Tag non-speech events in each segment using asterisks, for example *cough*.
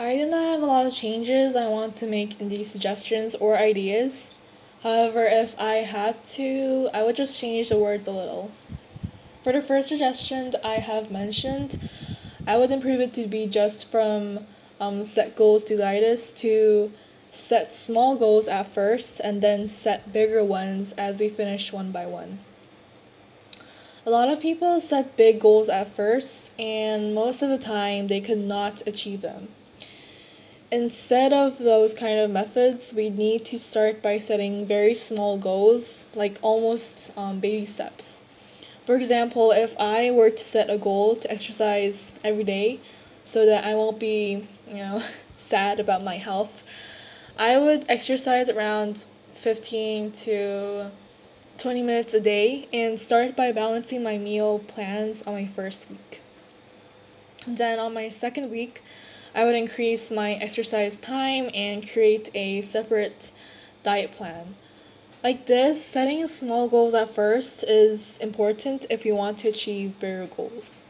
I did not have a lot of changes I want to make in these suggestions or ideas. However, if I had to, I would just change the words a little. For the first suggestion I have mentioned, I would improve it to be just from um, set goals to guide us to set small goals at first and then set bigger ones as we finish one by one. A lot of people set big goals at first, and most of the time they could not achieve them. Instead of those kind of methods, we need to start by setting very small goals, like almost um, baby steps. For example, if I were to set a goal to exercise every day so that I won't be, you know, *laughs* sad about my health, I would exercise around 15 to 20 minutes a day and start by balancing my meal plans on my first week. Then on my second week, I would increase my exercise time and create a separate diet plan. Like this, setting small goals at first is important if you want to achieve bigger goals.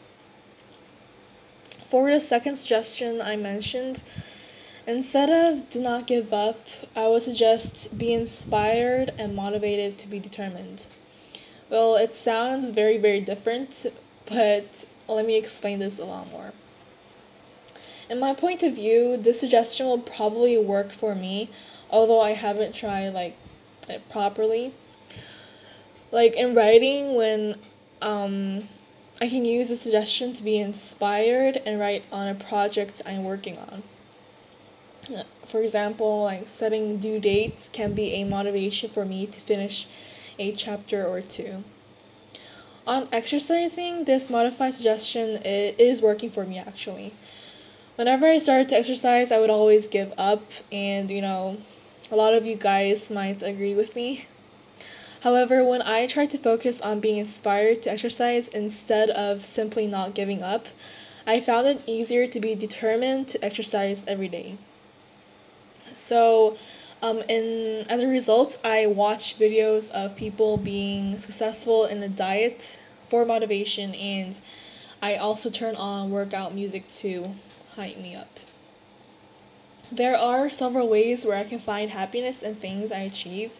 For the second suggestion I mentioned, Instead of do not give up, I would suggest be inspired and motivated to be determined. Well, it sounds very, very different, but let me explain this a lot more. In my point of view, this suggestion will probably work for me, although I haven't tried like it properly. Like in writing, when um, I can use the suggestion to be inspired and write on a project I'm working on. For example, like setting due dates can be a motivation for me to finish a chapter or two. On exercising, this modified suggestion is working for me actually. Whenever I started to exercise, I would always give up, and you know, a lot of you guys might agree with me. However, when I tried to focus on being inspired to exercise instead of simply not giving up, I found it easier to be determined to exercise every day. So, um, and as a result, I watch videos of people being successful in a diet for motivation, and I also turn on workout music to hype me up. There are several ways where I can find happiness in things I achieve,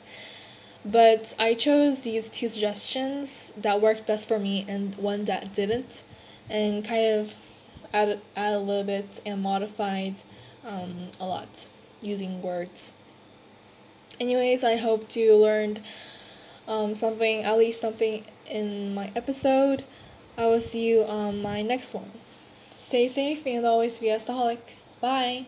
but I chose these two suggestions that worked best for me and one that didn't, and kind of added, added a little bit and modified um, a lot using words. Anyways, I hope you learned um, something, at least something in my episode. I will see you on my next one. Stay safe and always be a staholic. Bye.